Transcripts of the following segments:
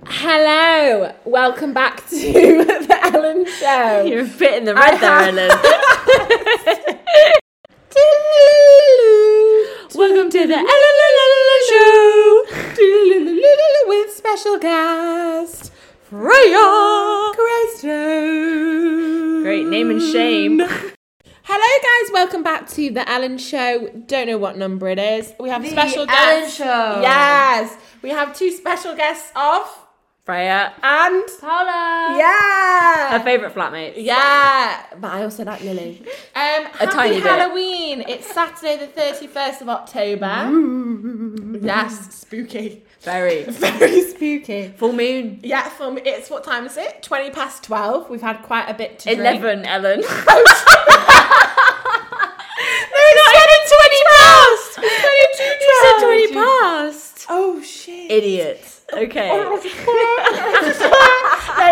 Hello, welcome back to the Ellen Show. You're a bit in the red I there, Ellen. Welcome to the Ellen Show. with special guest Freya. Christo. Great name and shame. Hello, guys. Welcome back to the Ellen Show. Don't know what number it is. We have special Ellen guests. Show. Yes, we have two special guests of Freya. and Paula. yeah, Her favourite flatmate. Yeah, but I also like Lily. Um, happy tiny bit. Halloween! It's Saturday, the thirty-first of October. Yes, spooky, Very. very spooky. Full moon. Yeah, for me, it's what time is it? Twenty past twelve. We've had quite a bit to drink. 11, Ellen. No, it's twenty past. Twenty-two. You said 20 past. Oh shit! Idiot. Okay. no,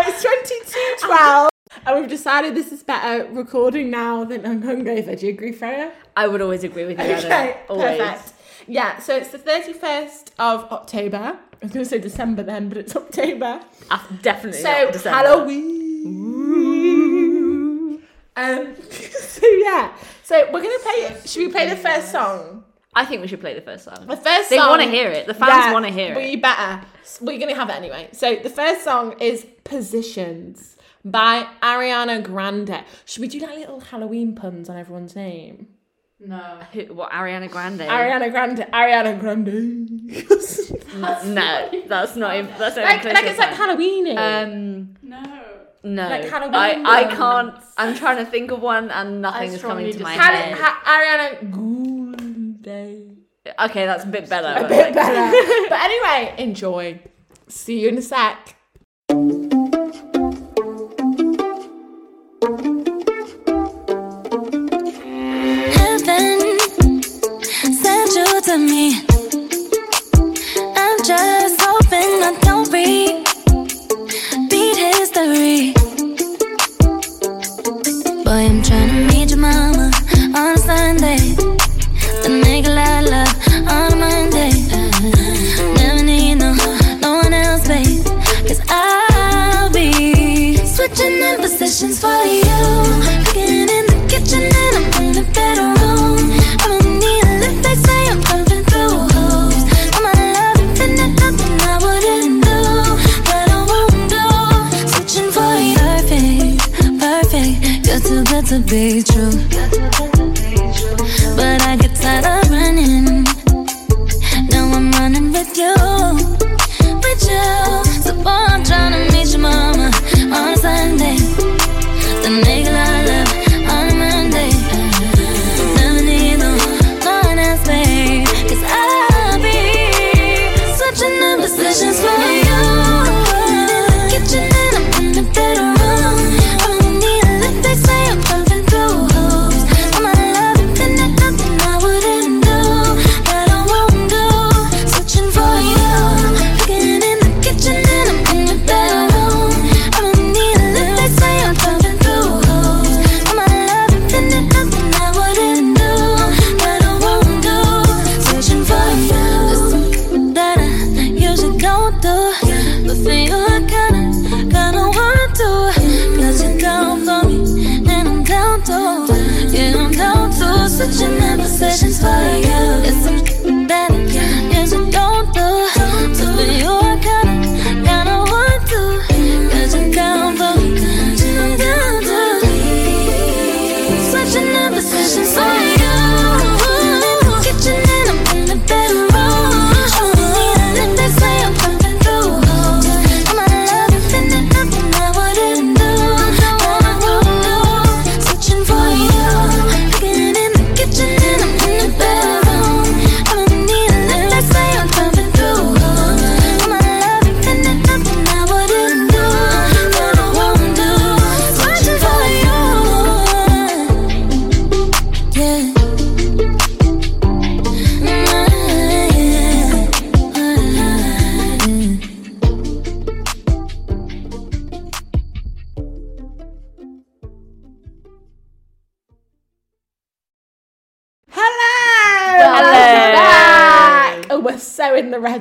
it's twenty-two twelve. And we've decided this is better recording now than on hungover. Do you agree, Freya? I would always agree with you. Okay, Always. perfect. Yeah, so it's the 31st of October. I was going to say December then, but it's October. Ah, definitely So, not December. Halloween. Um, so, yeah. So, we're going to play. Should we play the first song? I think we should play the first song. The first They song. They want to hear it. The fans Yeah, want to hear it. We better. We're going to have it anyway. So, the first song is Positions by Ariana Grande. Should we do like little Halloween puns on everyone's name? No. Who, what, Ariana Grande? Ariana Grande. Ariana Grande. No, that's not even. That's not like, even close like it's like that. Halloween. Um, No. no. Like Halloween I, I can't. I'm trying to think of one and nothing I is coming to my head. ha- Ariana Grande. okay, that's a bit better. A but bit like- better. but anyway, enjoy. See you in a sec. Heaven sent you to me.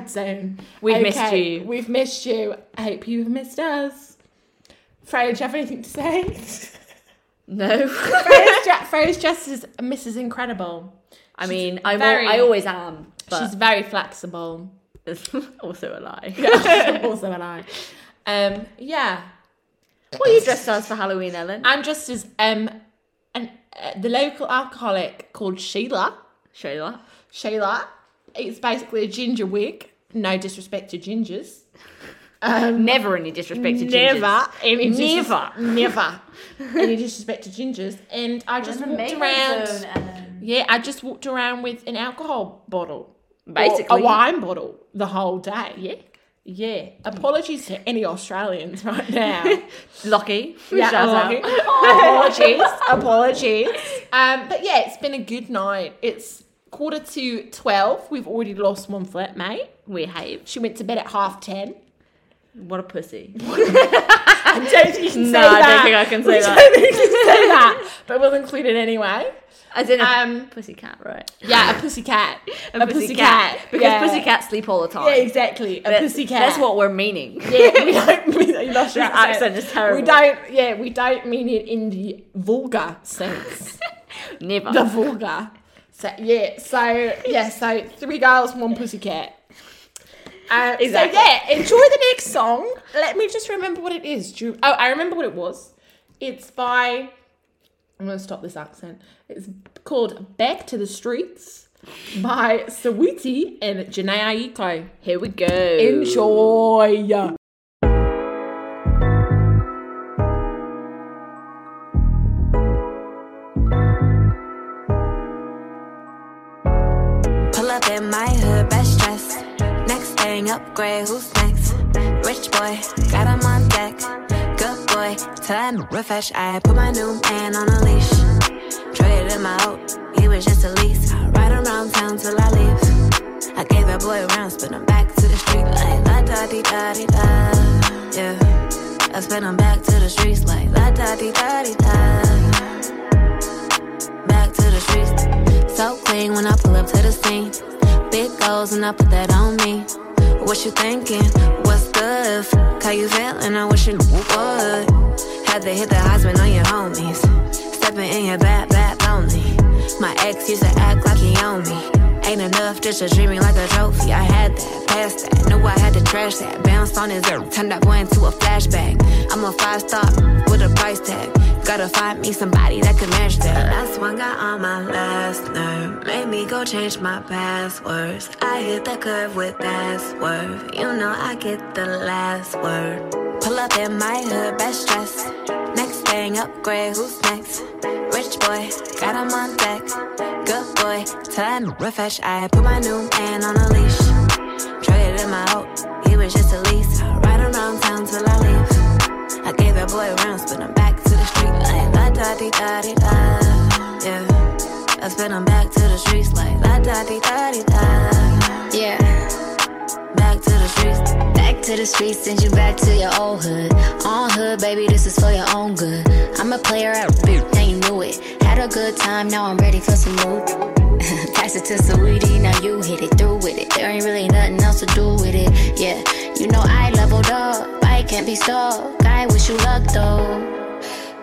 Red zone. We've missed you. We've missed you. I hope you've missed us. Freya, do you have anything to say? No. Freya's, just as Mrs. Incredible. I mean, I'm very- al- I always am. But She's very flexible. also a lie. Yeah, also a lie. Um, yeah. What are you dressed as for Halloween, Ellen? I'm dressed as um, an, uh, the local alcoholic called Sheila. You. Sheila. It's basically a ginger wig. No disrespect to gingers. Um, Never any disrespect to never gingers. any dis- Never. never any disrespect to gingers. And I just walked around. Yeah, I just walked around with an alcohol bottle, Basically. a wine bottle, the whole day. Yeah. Yeah. Apologies to any Australians right now. Lucky. Yeah, Shout out. lucky. apologies, apologies. Um, but yeah, it's been a good night. It's quarter to twelve. We've already lost one flatmate. We have. She went to bed at half ten. What a pussy. I don't think you can say No, I don't that. think I can say We that. don't think you can say that, but we'll include it anyway. As in a Um, pussy cat, right? yeah, a pussy cat. A, pussy cat. Because yeah. pussy cats sleep all the time. Yeah, exactly. A That- pussy cat. That's what we're meaning. Yeah, we don't. Lost your Your accent is terrible. We don't. Yeah, we don't mean it in the vulgar sense. Never. the vulgar. So yeah, so yeah, so three girls, one pussycat. Uh, Exactly. So yeah, enjoy the next song. Let me just remember what it is. Do you- oh, I remember what it was. It's by. I'm gonna stop this accent. It's called "Back to the Streets" by Saweetie and Jhené Aiko. Here we go. Enjoy. Upgrade, who's next? Rich boy, got him on deck. Good boy, time refresh. I put my new man on a leash. Traded him out, he was just a lease. I ride around town till I leave. I gave that boy a round, spin him back to the street like la da di da di da. Yeah, I spin him back to the streets like la da di da di da back to the streets. So clean when I pull up to the scene. Big goals and I put that on me. What you thinking? What's good? How you feeling? I wish you would. Had to hit the husband on your homies. Stepping in your bad, bad lonely. My ex used to act like he owned me. Ain't enough just to treat me like a trophy. I had that, passed that, knew I had to trash that. Bounced on his turned that boy into a flashback. I'm a five star with a price tag. Gotta find me somebody that can match that. Last one got on my last nerve. Made me go change my passwords. I hit the curve with that swerve. You know I get the last word. Pull up in my hood, best dress. Next thing, upgrade, who's next? Rich boy, got him on deck. Good boy, time refresh. I put my new man on a leash. Traded him out, he was just a lease. Ride around town till I leave. I gave that boy a round, spin da da da. Yeah, I spin him back to the streets like la da di da di da. Yeah. Back to the streets. Back to the streets, send you back to your old hood. On hood, baby, this is for your own good. I'm a player at boot, now you knew it. Had a good time, now I'm ready for some more. Pass it to Saweetie, now you hit it through with it. There ain't really nothing else to do with it. Yeah, you know I leveled up, I can't be stuck. I wish you luck though.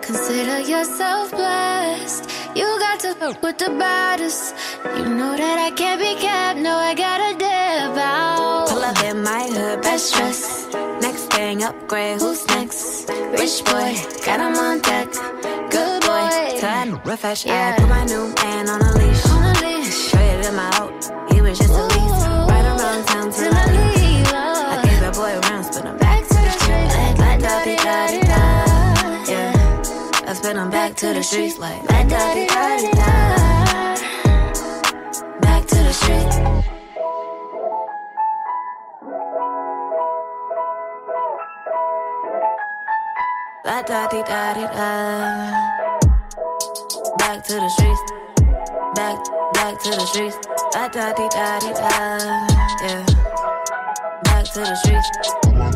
Consider yourself blessed. You got to fuck with the baddest. You know that I can't be kept. No, I gotta dip out. Pull up in my hood, best dress. Next thing, upgrade, who's next? Rich boy, got him on deck. Good boy, time refresh. Yeah. I put my new man on a leash. On a leash. Traded him out, he was just a lease. Right around town till I leave. I gave that boy a round, spin him back to the street like da di da spin him back to the streets like da di da da. Back to the streets. La da da di da. Back to the streets. Back, back to the streets. Da da da. Yeah. Back to the streets.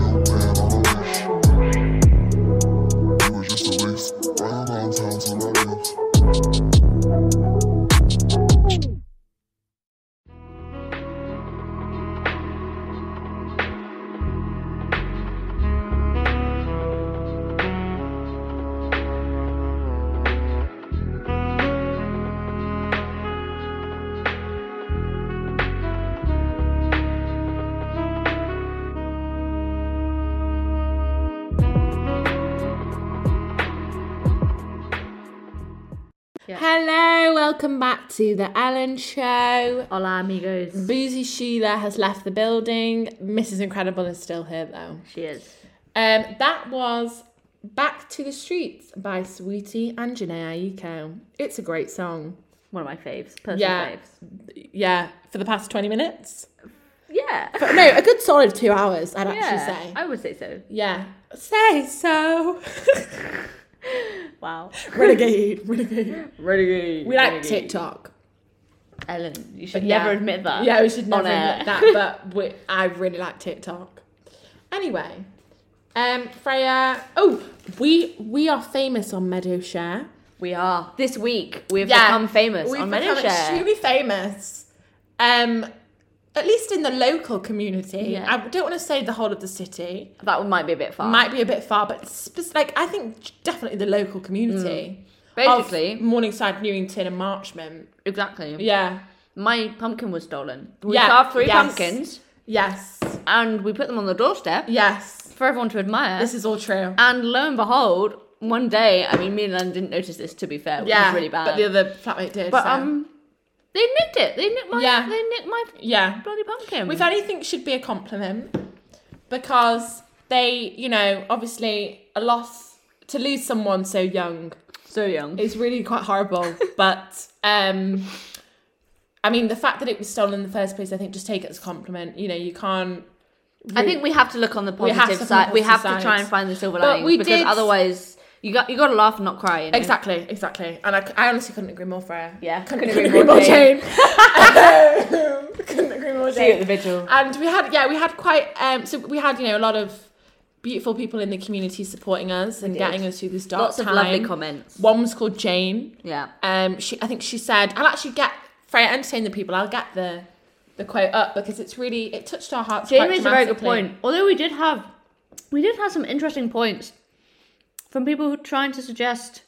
Welcome back to the Ellen Show. Hola, amigos. Boozy Sheila has left the building. Mrs. Incredible is still here though. She is. Um, that was Back to the Streets by Saweetie and Jhené Aiko. It's a great song. One of my faves. Personal Yeah. faves. Yeah, for the past 20 minutes. Yeah. But no, a good solid two hours, I'd actually say. I would say so. Yeah. Say so. Wow. renegade, renegade. Renegade. We like TikTok. Ellen, you should Yeah. never admit that. Yeah, we should never on air. admit that, but we, I really like TikTok. Anyway, um, Freya. Oh, we we are famous on Meadowshare. We are. This week, we've Yeah, become famous We've on become Meadowshare. extremely famous. Um, at least in the local community. Yeah. I don't want to say the whole of the city. That one might be a bit far. Might be a bit far, but spec- like I think definitely the local community. Mm. Basically- Morningside, Newington, and Marchmont. Exactly. Yeah. My pumpkin was stolen. We Yeah, carved three yes. pumpkins Yes. and we put them on the doorstep Yes. for everyone to admire. This is all true. and lo and behold, one day, I mean, me and Len didn't notice this to be fair, which yeah, was really bad. but the other flatmate did. But, so. um, they nicked it. They nicked my. Yeah. They nicked my yeah, bloody pumpkin. If anything, think should be a compliment because they, you know, obviously a loss to lose someone so young so young. is really quite horrible. but um, I mean, the fact that it was stolen in the first place, I think, just take it as a compliment. You know, you can't. I think we have to look on the We have positive look on the side. We have positive to try and find the silver But linings we because did- otherwise, you got you got to laugh and not cry. You know? Exactly, exactly. And I, I honestly couldn't agree more, Freya. Yeah, couldn't, couldn't agree, agree more, more, Jane. couldn't agree more, Jane. See you at the vigil. And we had, yeah, we had quite, um, so we had, you know, a lot of beautiful people in the community supporting us and getting us through this dark Lots of lovely comments. One was called Jane. Yeah. Um, she, I think she said, I'll actually get, Freya, entertain the people, I'll get the the quote up because it's really, it touched our hearts Jane quite makes a very good point. Although we did have, we did have some interesting points from people who are trying to suggest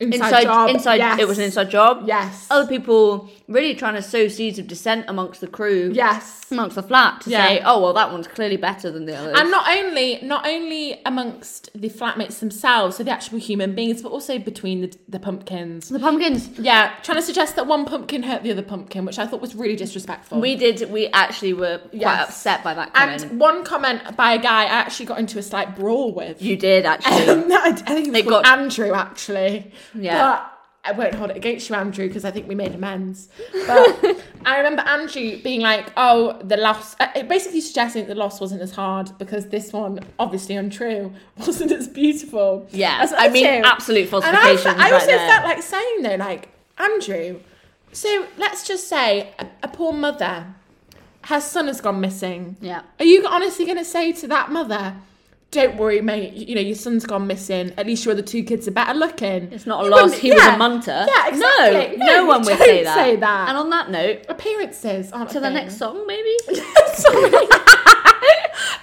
Inside, inside job. inside yes. it was an inside job. Yes. Other people really trying to sow seeds of dissent amongst the crew. Yes. Amongst the flat to Yeah. say, oh well, that one's clearly better than the others. And not only not only amongst the flatmates themselves, so the actual human beings, but also between the, the pumpkins. the pumpkins. Yeah, trying to suggest that one pumpkin hurt the other pumpkin, which I thought was really disrespectful. We did. We actually were quite Yes. upset by that comment. and one comment by a guy I actually got into a slight brawl with. you did actually. Um, I think it was It got- Andrew actually. Yeah. But I won't hold it against you, Andrew, because I think we made amends. But I remember Andrew being like, "Oh, the loss." uh, basically suggesting that the loss wasn't as hard because this one, obviously untrue, wasn't as beautiful. Yeah, as I mean, two. absolute falsification. I, I also there. felt like saying though, like Andrew. So let's just say a, a poor mother, her son has gone missing. Yeah. Are you honestly going to say to that mother, "Don't worry, mate. You know your son's gone missing. At least your other two kids are better looking." It's not a You loss. He was a munter. Yeah, exactly. No, no, one you would say that. Say that. And on that note, appearances aren't to the thing. next song, maybe. Sorry.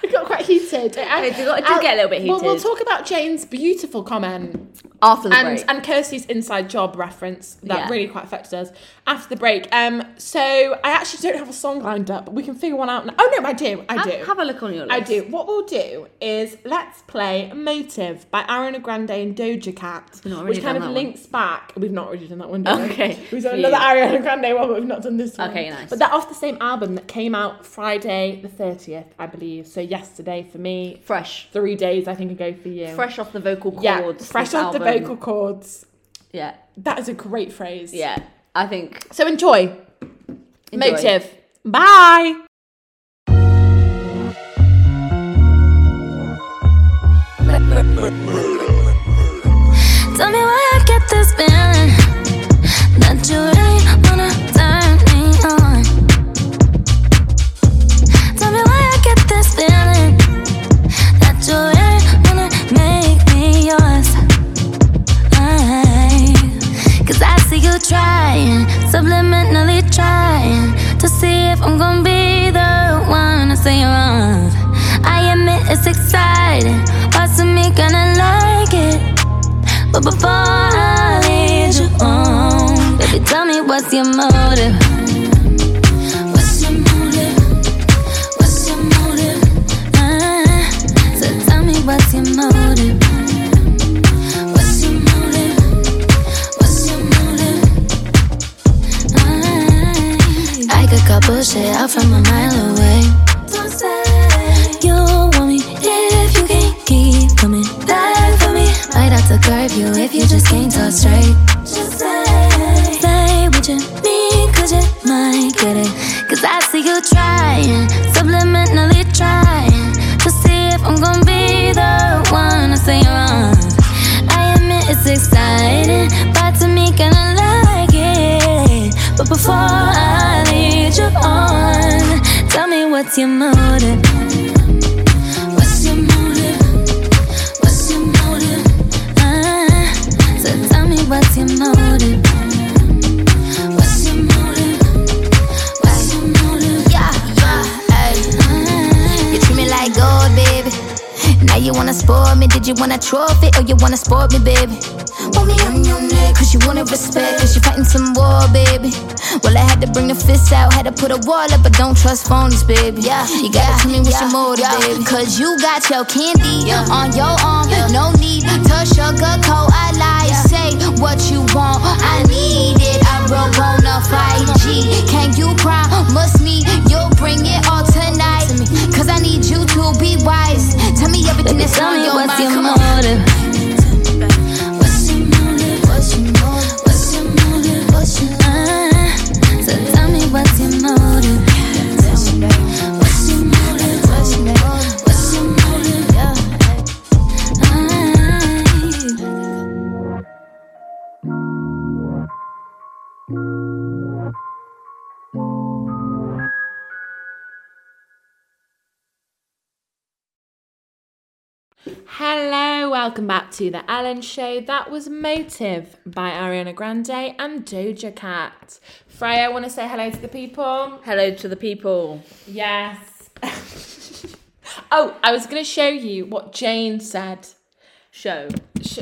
I got quite heated. I, It did- did get a little bit We'll, we'll talk about Jane's beautiful comment After the and break. and Kirsty's inside job reference that Yeah. really quite affected us after the break. Um, so I actually don't have a song lined up, but we can figure one out. Now. Oh no, I do. I do. have, have a look on your list. I do. What we'll do is let's play "Motive" by Ariana Grande and Doja Cat, We've not already which kind of that one. links back. We've not already done that one. Okay, we've done another Ariana Grande one, but we've not done this one. Okay, nice. But they're off the same album that came out Friday the thirtieth, I believe. So yesterday for me, Fresh. three days I think ago for you. Fresh off the vocal cords. yeah, fresh off the album. Vocal um, cords. Yeah. That is a great phrase. Yeah. I think. So enjoy. Enjoy. Motive. Bye. Tell me why I get this feeling that you really wanna turn You trying, subliminally trying to see if I'm gonna be the one to say wrong. I admit it's exciting, parts of me gonna like it. But before I lead you on, baby, tell me what's your motive? What's your motive? What's your motive? Ah, so tell me? What's your motive? got bullshit out from a mile away. Don't say you want me if you can't keep coming back for me. Might have to curb you if you just can't talk straight. Just say, say what you mean, cause you might get it. Cause I see you trying, subliminally trying to see if I'm gonna be the one to say wrong. I admit it's exciting, but to me, kinda love. But before I lead you on, tell me what's your motive? What's your motive? What's your motive? Ah, so tell me what's your motive? Gold, baby. Now you wanna spoil me? Did you want a trophy or you wanna spoil me, baby? Want me on your cause you wanna respect, cause you fighting some war, baby. Well, I had to bring the fists out, had to put a wall up, but don't trust phonies, baby. Yeah, you gotta tell me what's your motive, baby. Cause you got your candy on your arm, no need to sugarcoat a lie. Say what you want, I need it. I broke on a 5G. Can you promise me you'll bring it all tonight? Cause I need you to be wise. Tell me everything Baby, that's on your mind. your Come on. motive? Hello, welcome back to the Ellen Show. That was Motive by Ariana Grande and Doja Cat. Freya, I want to say hello to the people. Hello to the people. Yes. oh, I was going to show you what Jane said. Show. Sh-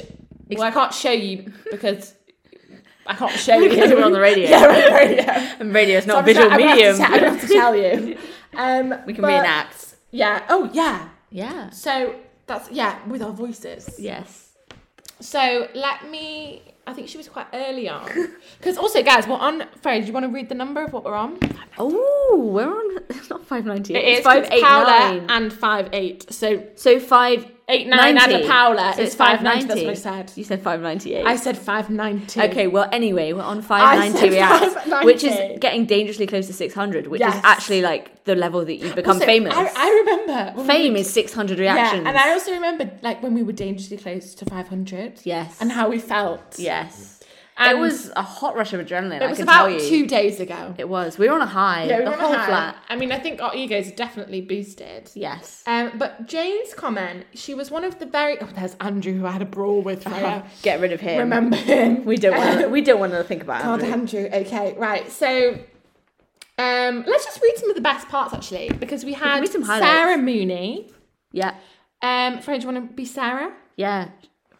well, I can't show you because I can't show you. Because we're on the radio. yeah, we're on the radio. And radio is not a I'm visual gonna- medium. have to te- I'm have to tell you. Um, we can but- reenact. Yeah. Oh, yeah. Yeah. So that's yeah with our voices. Yes. So let me. I think she was quite early on. Because also, guys, we're on. Freya, do you want to read the number of what we're on? Oh, we're on. It's not five ninety. It It's is five eight Paola nine. and five eight. So So five eight nine and a 90. Paola So is it's five ninety. That's what I said. You said five ninety eight. I said five ninety. Okay, well, anyway, we're on 590 said reacts, 590. which is getting dangerously close to 600, which Yes. is actually like the level that you become Also, famous. I, I remember Fame we, is 600 yeah, reactions. and I also remember like when we were dangerously close to five hundred. Yes. and how we felt. yes. And it was a hot rush of adrenaline, It I was can about tell you. two days ago. It was. We were on a high. Yeah, we the were on a whole high. flat. I mean, I think our egos are definitely boosted. Yes. Um, but Jane's comment, she was one of the very. Oh, there's Andrew who I had a brawl with. Freya. Get rid of him. Remember him? We don't want to. We don't want to think about God, Andrew. Andrew. Okay, right. So, um, let's just read some of the best parts actually, because we had read some highlights. Sarah Mooney. Yeah. Um, Freya, do you want to be Sarah? Yeah.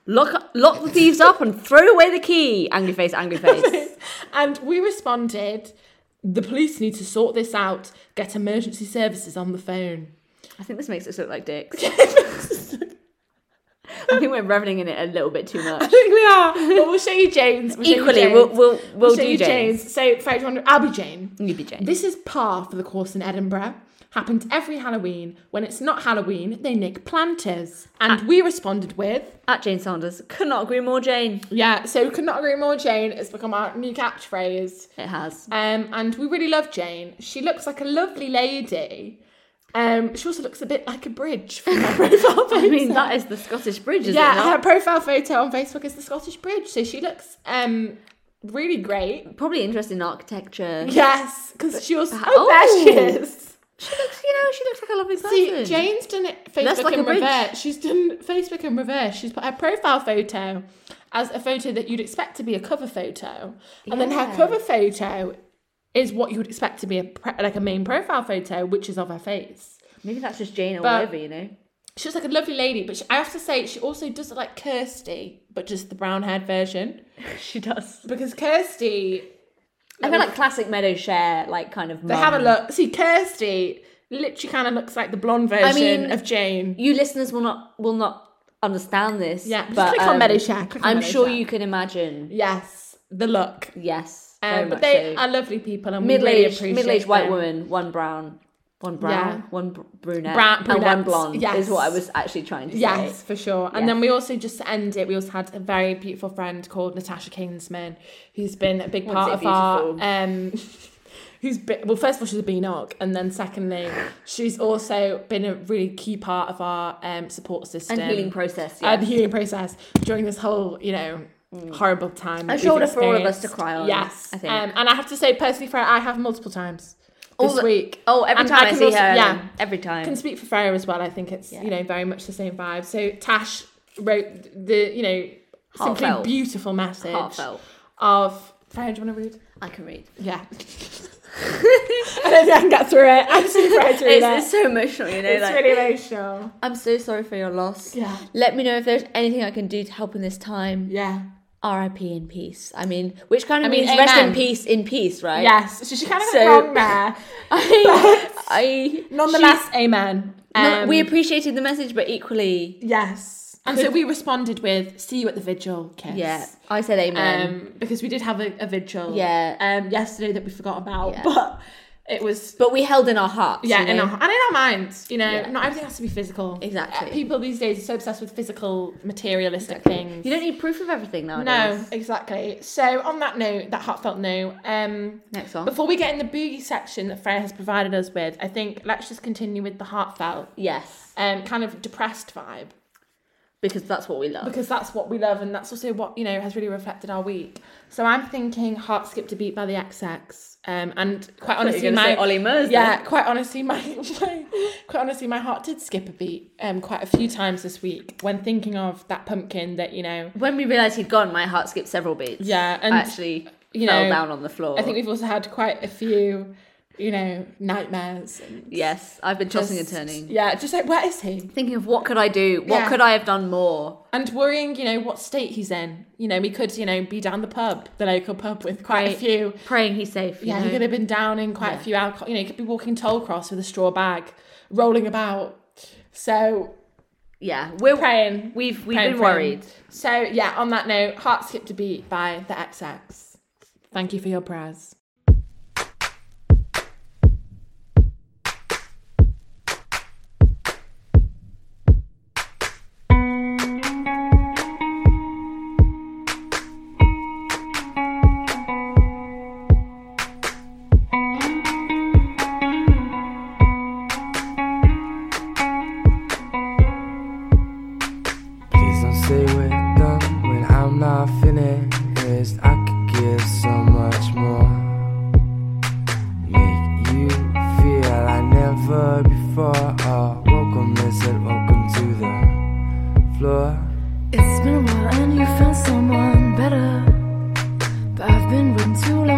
Lock lock the thieves up and throw away the key. Angry face. Angry face. and we responded, "The police need to sort this out. Get emergency services on the phone." I think this makes us look like dicks. I think we're reveling in it a little bit too much. I think we are. But we'll show you Jane's. We'll show you Equally, Jane's. we'll we'll we'll, show do you James. So, Freya, do you? I'll be Jane. You be Jane. This is par for the course in Edinburgh. Happens every Halloween. When it's not Halloween, they nick planters. And we responded with, At Jane Saunders. Could not agree more, Jane. yeah, so could not agree more, Jane. It's become our new catchphrase. It has. Um, and we really love Jane. She looks like a lovely lady. Um, she also looks a bit like a bridge from her profile photo. I mean, that is the Scottish Bridge, yeah, her profile photo on Facebook is the Scottish Bridge. So she looks um really great. Probably interested in architecture. Yes, because she also. Oh, Oh. there she is. She looks, you know, she looks like a lovely person. See, Jane's done it Facebook like in bridge. reverse. She's done Facebook in reverse. She's put her profile photo as a photo that you'd expect to be a cover photo, and then her cover photo is what you would expect to be a like a main profile photo, which is of her face. Maybe that's just Jane all But- over, you know? She's like a lovely lady, but she, I have to say she also does look like Kirsty, but just the brown haired version. She does. Because Kirsty, I feel like classic Meadow share, like kind of. they have a look. See, Kirsty literally kind of looks like the blonde version I mean, of Jane. You listeners will not will not understand this. Yeah, just but click on um, Meadow Share, click on I'm Meadow sure Share. you can imagine. Yes, the look. Yes, Um, but they so. are lovely people, and we middle really aged appreciate middle aged white them. woman, one brown, one brown, Yeah. one br- brunette, Brown- and one blonde. yes. Is what I was actually trying to Yes, say. Yes, for sure. And Yeah. then we also just to end it, we also had a very beautiful friend called Natasha Kingsman, who's been a big part of our beautiful. um who's been, well first of all she's a beanock and then secondly she's also been a really key part of our um support system And healing process. Yeah. and healing process during this whole, you know, horrible time. A shoulder for all of us to cry on, Yes, I think. Um, and I have to say, personally, for I have multiple times this the- week. oh, every And time I, can see also- her. yeah, Every time. can speak for Freya as well. I think it's Yeah. you know very much the same vibe. So Tash wrote the you know simply Heartfelt. beautiful message Heartfelt. of Freya. Do you want to read? I can read. Yeah. I don't think I can get through it. I Freya to It's, it. it's so emotional, you know. It's like, really emotional. I'm so sorry for your loss. Yeah. Let me know if there's anything I can do to help in this time. Yeah. R.I.P. in peace. I mean, which kind of I mean, means rest in peace in peace, right? Yes. So she kind of So- got it wrong there. I, I Nonetheless, amen. Um, we appreciated the message, but equally, Yes. And so we responded with "See you at the vigil." Kiss. yeah, I said amen. Um, because we did have a, a vigil. Yeah. Um, yesterday that we forgot about, Yeah. but it was but we held in our hearts. yeah, you in our, and in our minds. You know, Yeah. not everything has to be physical. Exactly. People these days are so obsessed with physical, materialistic things. You don't need proof of everything though. no, exactly. So on that note, that heartfelt note, um, Next one. before we get in the boogie section that Freya has provided us with, I think let's just continue with the heartfelt, Yes, um, kind of depressed vibe. Because that's what we love. because that's what we love and that's also what you know has really reflected our week so i'm thinking heart skipped a beat by the xx um, and quite honestly my Ollie Murs yeah then. quite honestly my, my quite honestly my heart did skip a beat um quite a few times this week when thinking of that pumpkin that you know when we realised he'd gone, my heart skipped several beats. Yeah, and, I actually you fell know, down on the floor. i think we've also had quite a few you know nightmares yes, I've been tossing and turning, yeah just like where is he thinking of what could I do? What Yeah. could I have done more? and worrying, you know, what state he's in. You know, we could, you know, be down the pub, the local pub, with quite a few. Praying he's safe. You Yeah, know? he could have been down in quite a few alcohol. You know, he could be walking Tollcross with a straw bag, rolling about. So yeah, we're praying. We've we've praying been worried. So yeah, on that note, heart skipped a beat by the XX. Thank you for your prayers. Floor. It's been a while and you found someone better. But I've been waiting too long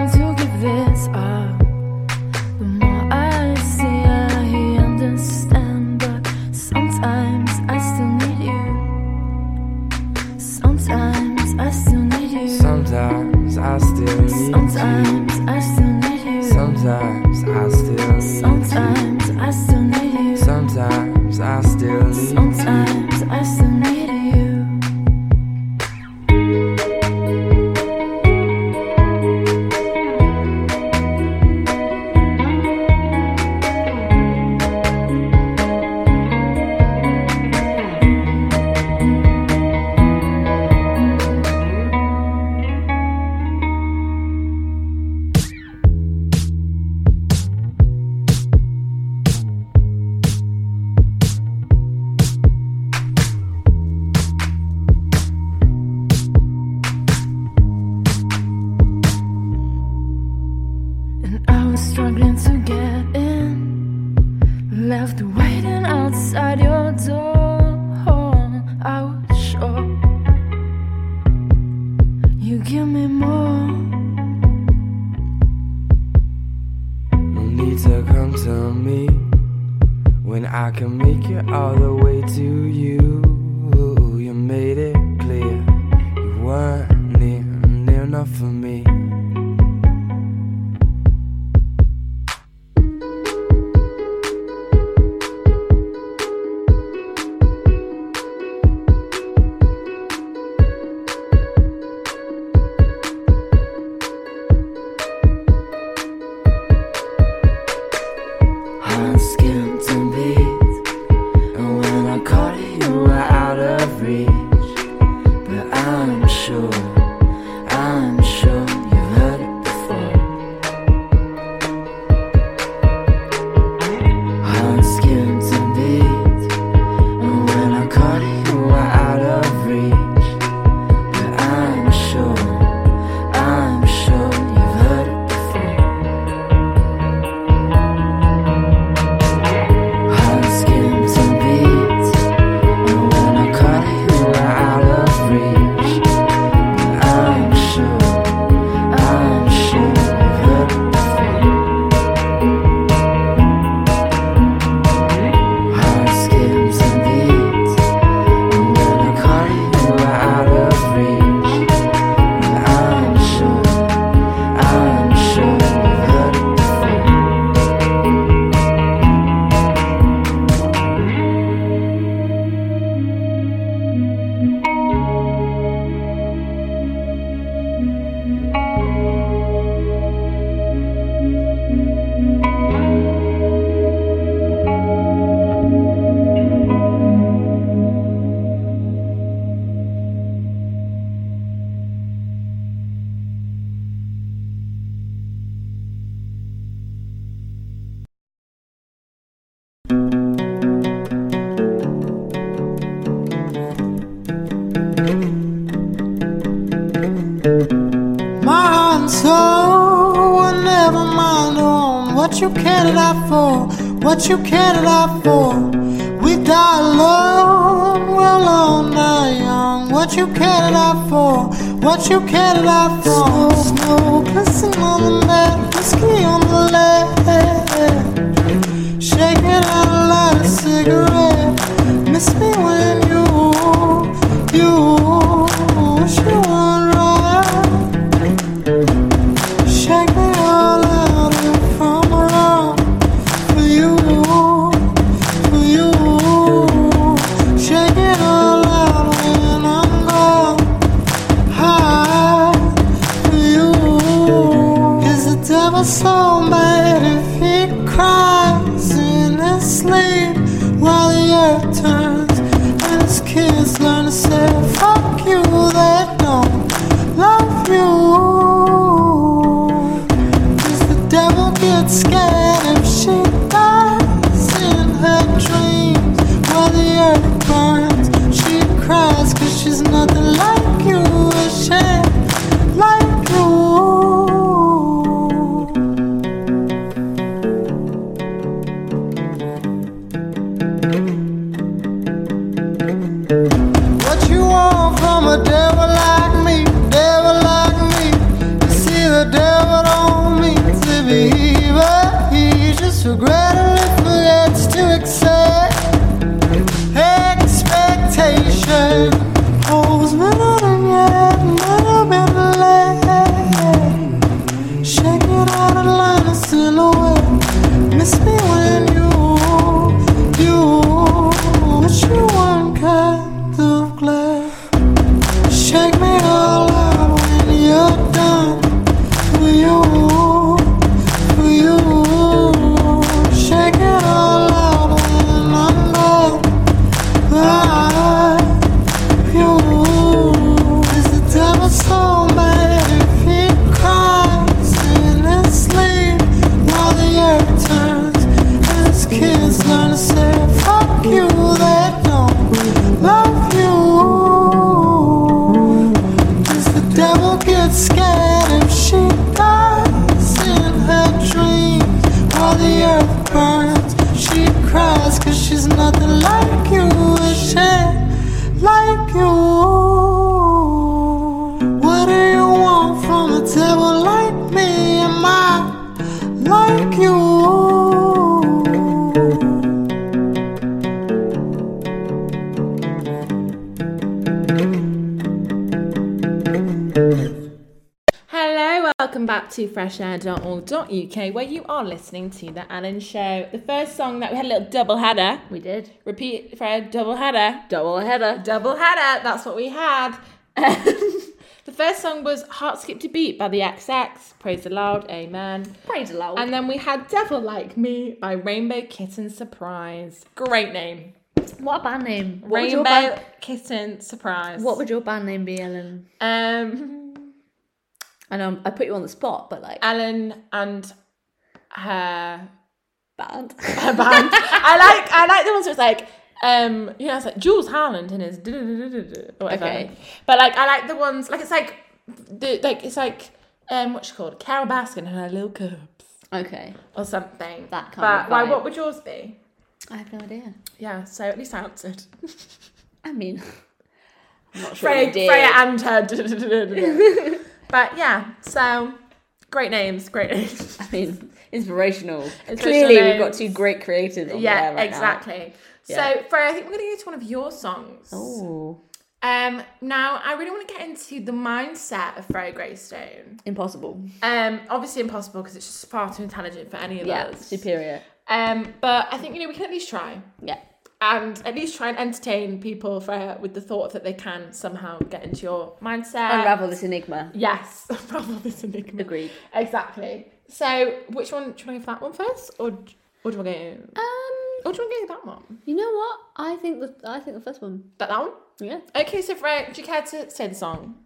What you cared out for? We die alone, we're alone, not young. What you cared out for? What you cared out for? Snow, snow, pissing on the mat, whiskey on the left. To freshair.org.uk where you are listening to The Ellen Show. The first song that we had a little double header. We did. Repeat, Fred, double header. Double header. Double header, that's what we had. the first song was Heart Skipped a Beat by the XX. Praise the Loud, amen. Praise the Lord. And then we had Devil Like Me by Rainbow Kitten Surprise. Great name. what a band name. What Rainbow band, Kitten Surprise. what would your band name be, Ellen? um I know I put you on the spot, but like Ellen and her band. her band. I like I like the ones where it's like um you know it's like Jules Harland and his or whatever. Okay. But like I like the ones like it's like the like it's like um what's she called Carole Baskin and her little cubs okay. or something. That kind but of why vibe. what would yours be? I have no idea. Yeah, so at least I answered. I mean, I'm not sure Freya. Freya and her. but yeah, so great names, great names. I mean, inspirational. Inspirational Clearly, we've got two great creators on yeah, there right exactly. Yeah. So Freya, I think we're gonna go to one of your songs. Oh, Um, now I really want to get into the mindset of Freya Greystone. impossible. Um, obviously impossible because it's just far too intelligent for any of Yeah, us. superior. Um, but I think you know we can at least try Yeah. And at least try and entertain people, Freya, with the thought that they can somehow get into your mindset. Unravel this enigma. Yes, unravel this enigma. Agreed. Exactly. So, which one? Do you want to go for that one first, or or do want go? Um, Or do you want to go that one? you know what? I think the I think the first one. That that one? Yeah. Okay, so Freya, do you care to say the song?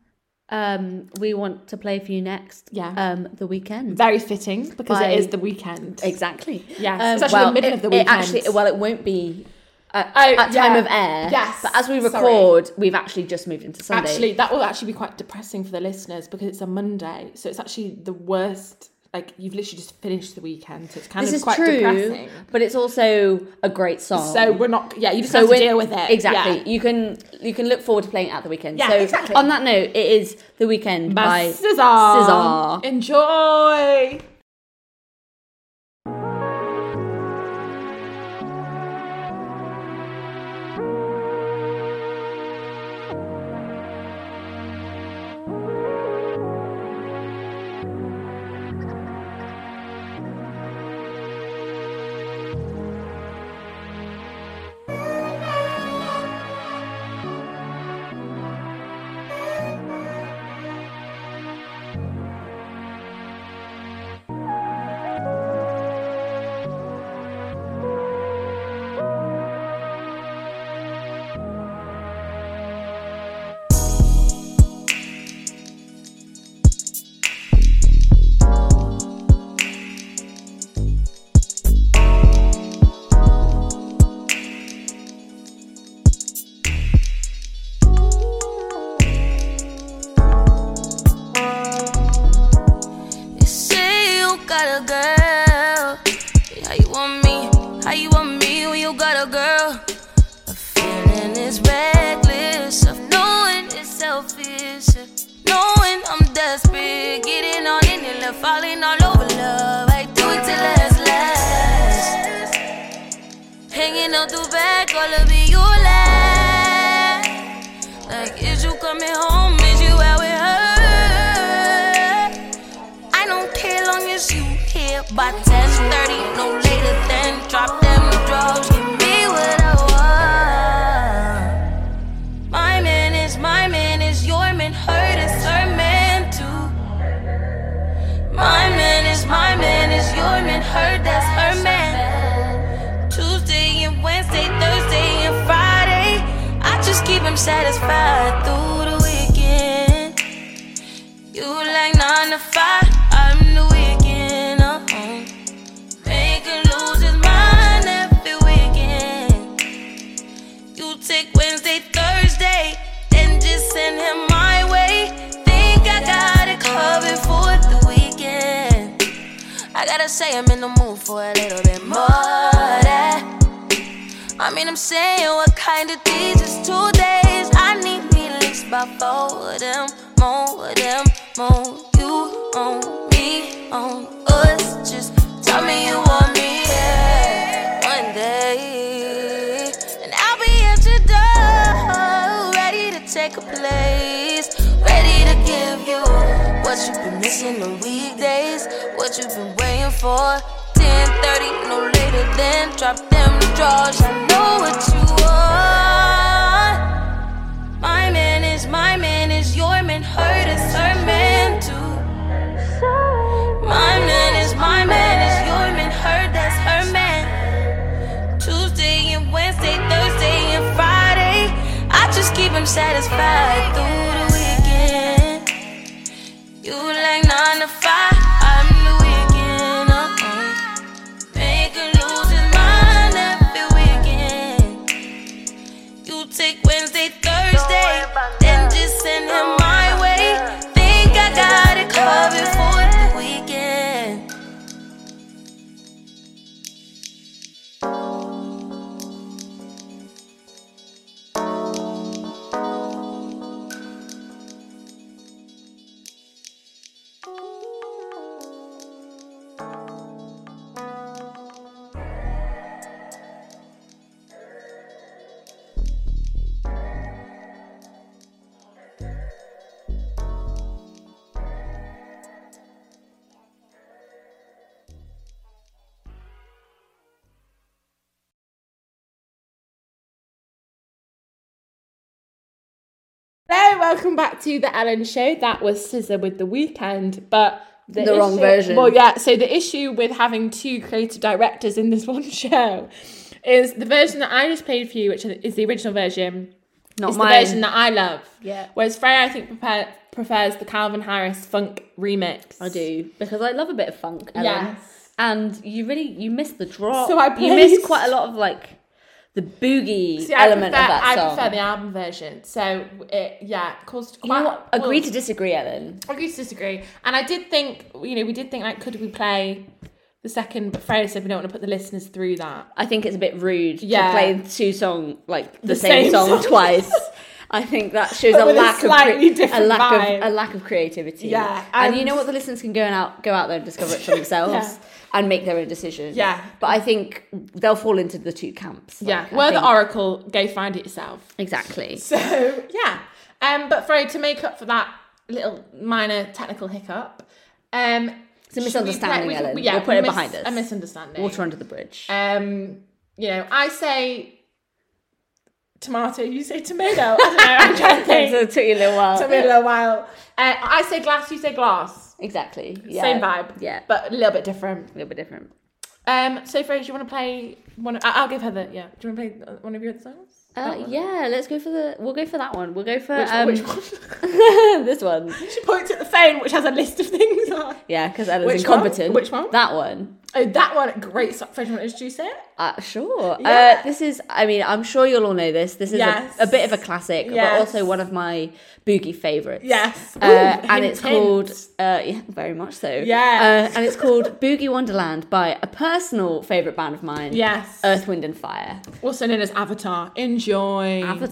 Um, we want to play for you next. Yeah. Um, the weekend. Very fitting because By- it is the weekend. Exactly. Yes, Um, it's actually well, the middle it- of the it weekend. actually, well, it won't be at, Oh, at time yeah. of air. Yes, But as we sorry. record, we've actually just moved into Sunday. Actually, that will actually be quite depressing for the listeners because it's a Monday, so it's actually the worst like you've literally just finished the weekend, so it's kind This of is quite true, depressing. but it's also a great song. So we're not. Yeah, you just So have to deal with it. Exactly. Yeah. You can you can look forward to playing it at the weekend. Yeah, so exactly. on that note, it is the weekend by, By SZA. SZA. Enjoy. Of it you last. Like, is you coming home? Is you out with her? I don't care long as you here by 10:30, no later than drop them drugs. Give me what I want. My man is my man is your man. Hurt is her man too. My man is my man is your man. Hurt that's her man. Satisfied through the weekend. You like nine to five, I'm the weekend. Uh-uh. Mind every weekend. You take Wednesday, Thursday, just send him my way. Think I got it covered for the weekend. I gotta say I'm in the mood for a little bit more. That. I mean, I'm saying what kind of these is least four of them, more of them, more. You on me, on us. Just tell me you want me, yeah. One day, and I'll be at your door, ready to take a place, ready to give you what you've been missing on weekdays, what you've been waiting for. 10:30, no later than drop them drawers. I know what you want. Welcome back to the Ellen Show. That was SZA with the weekend, but The wrong version. Well, yeah. So the issue with having two creative directors in this one show is the version that I just played for you, which is the original version. Not mine. the version that I love. Yeah. Whereas Freya, I think, prepare, prefers the Calvin Harris funk remix. I do because I love a bit of funk. Ellen. Yes. and you really you missed the drop. So I you missed quite a lot of like the boogie See, element prefer, of that song. I prefer the album version. So it, yeah, caused you quite. know what? Agree well, to disagree, Ellen. agree to disagree. And I did think, you know, we did think like, could we play the second? But Freya said we don't want to put the listeners through that. I think it's a bit rude Yeah. to play two song like the, The same, same song, song. twice. I think that shows a a lack of slightly a lack vibe. of a lack of creativity. Yeah, and, you know what? The listeners can go and out go out there and discover it for themselves Yeah. and make their own decision. Yeah. but I think they'll fall into the two camps. Yeah, Like, I we're the oracle. Go find it yourself. exactly. So yeah, um, but Freya, to make up for that little minor technical hiccup, um, It's a misunderstanding, Ellen. yeah, We'll put it mis- behind us. A misunderstanding. Water under the bridge. Um, you know, I say tomato, you say tomato. I don't know. I'm trying to so think. it took you a little while. Took me a little while. Uh, I say glass, you say glass. Exactly. Yeah. Same vibe. Yeah, But a little bit different. a little bit different. Um, so Freya, do you want to play one? I- I'll give her the yeah. Do you want to play one of your other songs? Uh, yeah, let's go for the. We'll go for that one. We'll go for Which, um, which one? this one. she points at the phone, which has a list of things on. Yeah, because Ella's Which one? incompetent. Which one? That one. Oh, that one, great. Freya, do you want to introduce it? Uh, sure. Yeah. Uh, this is. I mean, I'm sure you'll all know this. This is Yes. a, a bit of a classic, but also one of my boogie favorites. Yes. Uh, Ooh, and it's hint. called. Uh, yeah, very much so. Yes. Uh, and it's called Boogie Wonderland by a personal favorite band of mine. Yes. Earth, Wind, and Fire. also known as Avatar. Enjoy. Avatar.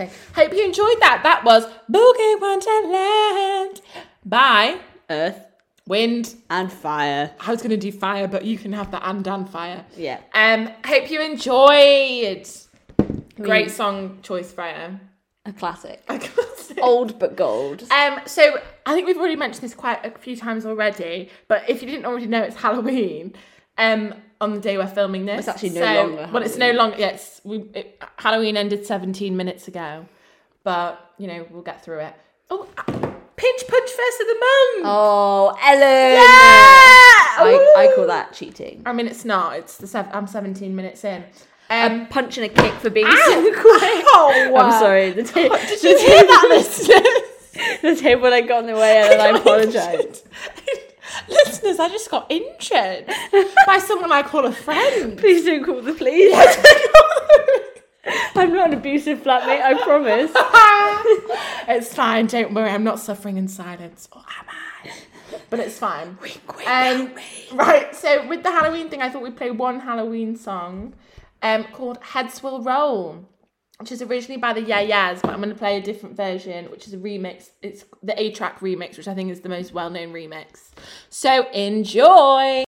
I was knocked to thing. Hope you enjoyed that. That was Boogie Wonderland by Earth Wind. and fire. I was gonna do fire, but you can have the and and fire. Yeah. Um, hope you enjoyed. Great song choice, Freya. A classic. I can't say. Old but gold. Um, so I think we've already mentioned this quite a few times already, but if you didn't already know, it's Halloween. Um, on the day we're filming this, It's actually no So- longer Well, it's no longer. Yes, we it, Halloween ended 17 minutes ago, but you know we'll get through it. Oh, uh, pinch punch first of the month. Oh, Ellen! Yeah! I, I call that cheating. I mean, it's not. It's the seven, I'm 17 minutes in. Um, A punch and a kick for being so quick. Oh, I'm sorry. The, ta- Did you hear that, listeners? the table had got in the way and I apologise. Listeners, I just got injured by someone I call a friend. Please don't call the police. I'm not an abusive flatmate, I promise. it's fine, don't worry, I'm not suffering in silence. Or am I? But it's fine. Um, right, so with the Halloween thing, I thought we'd play one Halloween song um, called Heads Will Roll, which is originally by the Yeah Yeahs, but I'm going to play a different version, which is a remix. It's the A-Trak remix, which I think is the most well known remix. So enjoy!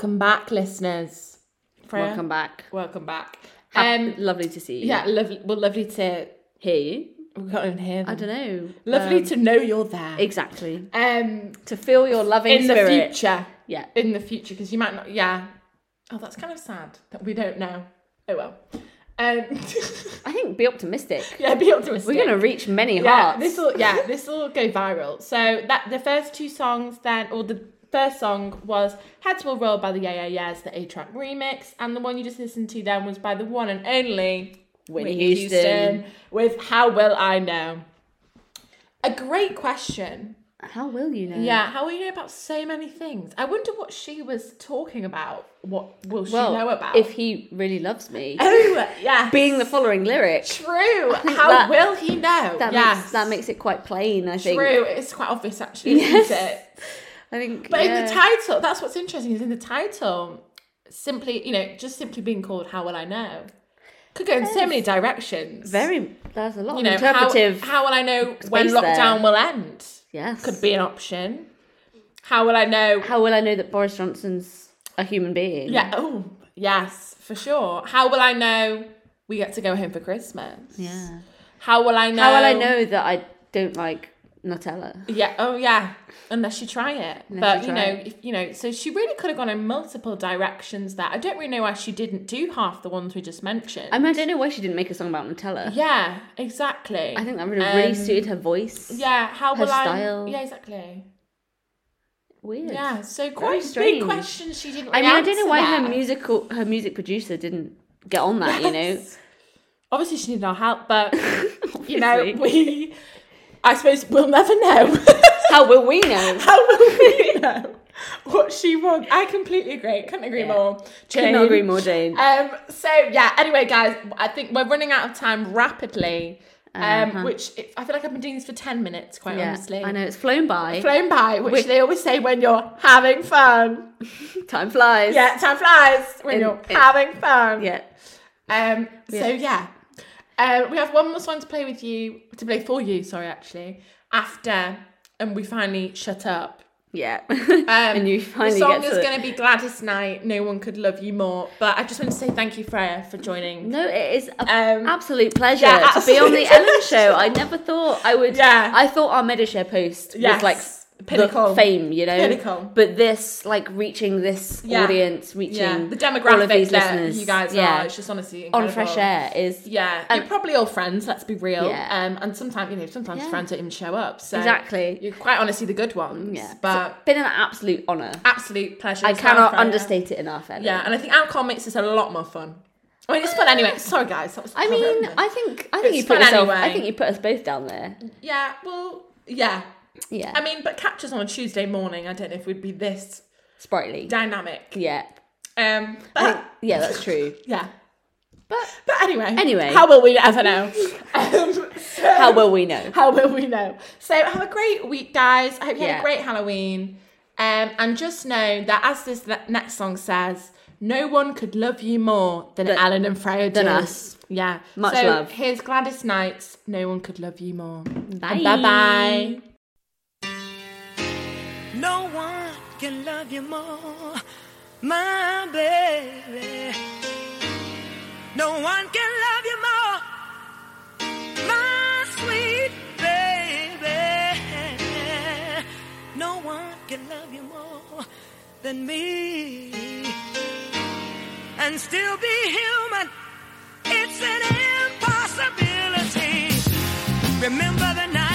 Welcome back, listeners. Freya, Welcome back. Welcome back. Um, lovely to see you. Yeah, lovely. Well, lovely to hear you. We can't even hear. I don't know. Lovely um, to know you're there. Exactly. Um, to feel your loving in spirit. the future. Yeah, in the future because you might not. Yeah. Oh, that's kind of sad that we don't know. Oh well. Um, I think be optimistic. Yeah, be optimistic. We're gonna reach many yeah, hearts. This will yeah, this will go viral. So that the first two songs, then or the first song was "Heads Will Roll" by the Yeah Yeah Yeahs, the A-Trak remix, and the one you just listened to then was by the one and only Whitney Houston. with "How Will I Know." A great question. How will you know? Yeah, how will you know about so many things? I wonder what she was talking about. What will she Well, know about? if he really loves me, oh, yeah, being the following lyric, true. How that- will he know? that yes, makes that makes it quite plain. I think. true. It's quite obvious, actually, Yes. I think. But in the title, that's what's interesting is in the title, simply, you know, just simply being called "How Will I Know" could go in so many directions. very there's a lot you of interpretive. How, how will I know when lockdown there. will end? yes. Could be an option. How will I know? How will I know that Boris Johnson's a human being? Yeah. Oh, yes, for sure. How will I know we get to go home for Christmas? Yeah. How will I know? How will I know that I don't like Nutella? Yeah. Oh, yeah. Unless you try it. Unless but you you know, it. if, you know, so she really could have gone in multiple directions. There, I don't really know why she didn't do half the ones we just mentioned. I mean, I don't know why she didn't make a song about Nutella. yeah, exactly. I think that would have really Um, suited her voice. Yeah. How her will I? style. Yeah, exactly. Weird. Yeah. So quite big questions she didn't. I mean, I don't know why her musical her music producer didn't get on that. You know. Obviously, she needed our help, but you know, we. I suppose we'll never know. How will we know? How will we know what she wants? I completely agree. Couldn't agree Yeah. more. Jane. not agree more, Jane. Um. So yeah. Anyway, guys, I think we're running out of time rapidly. Um. Uh-huh. Which it, I feel like I've been doing this for ten minutes. Quite yeah, honestly. I know it's flown by. Flown by, which Which- they always say when you're having fun. Time flies. Yeah, time flies when In- you're in- having fun. Yeah. Um. So yeah, uh, we have one more song to play with you, to play for you. Sorry, actually, after, and we finally shut up. Yeah. Um, and you finally the song is going to be Gladys Knight. No one could love you more. But I just want to say thank you, Freya, for joining. No, it is an Um, absolute pleasure yeah, to be on the Ellen show. I never thought I would. Yeah. I thought our Medishare post Yes. was like Pinnacle. the fame, you know. Pinnacle. But this, like, reaching this Yeah. audience, reaching yeah, the all demographic of these that listeners, you guys yeah, are. It's just honestly on fresh air is Yeah, And- you're probably all friends. Let's be real. Yeah. Um, and sometimes you know, sometimes friends don't even show up. So Exactly. You're quite honestly the good ones. yeah, but It's been an absolute honor. absolute pleasure. I cannot understate it enough. Ellen. Yeah, and I think alcohol makes this a lot more fun. I mean, it's fun anyway. Sorry, guys. That was I mean. I think I think It's you put yourself. I think you put us both down there. yeah. Well, yeah. Yeah, I mean, but catch us on a Tuesday morning. I don't know if we'd be this sprightly. dynamic. Yeah, Um, but think, yeah, that's true. yeah. But But anyway, Anyway. how will we ever know? um, so- how will we know? How will we know? So have a great week, guys. I hope you had a great Halloween. Um, and just know that as this next song says, no one could love you more than Than- Ellen and Freya than do. us. Yeah. Much so love. Here's Gladys Knight's No One Could Love You More. Bye. Bye bye. No one can love you more, my baby. No one can love you more, my sweet baby. No one can love you more than me. And still be human, it's an impossibility. Remember the night.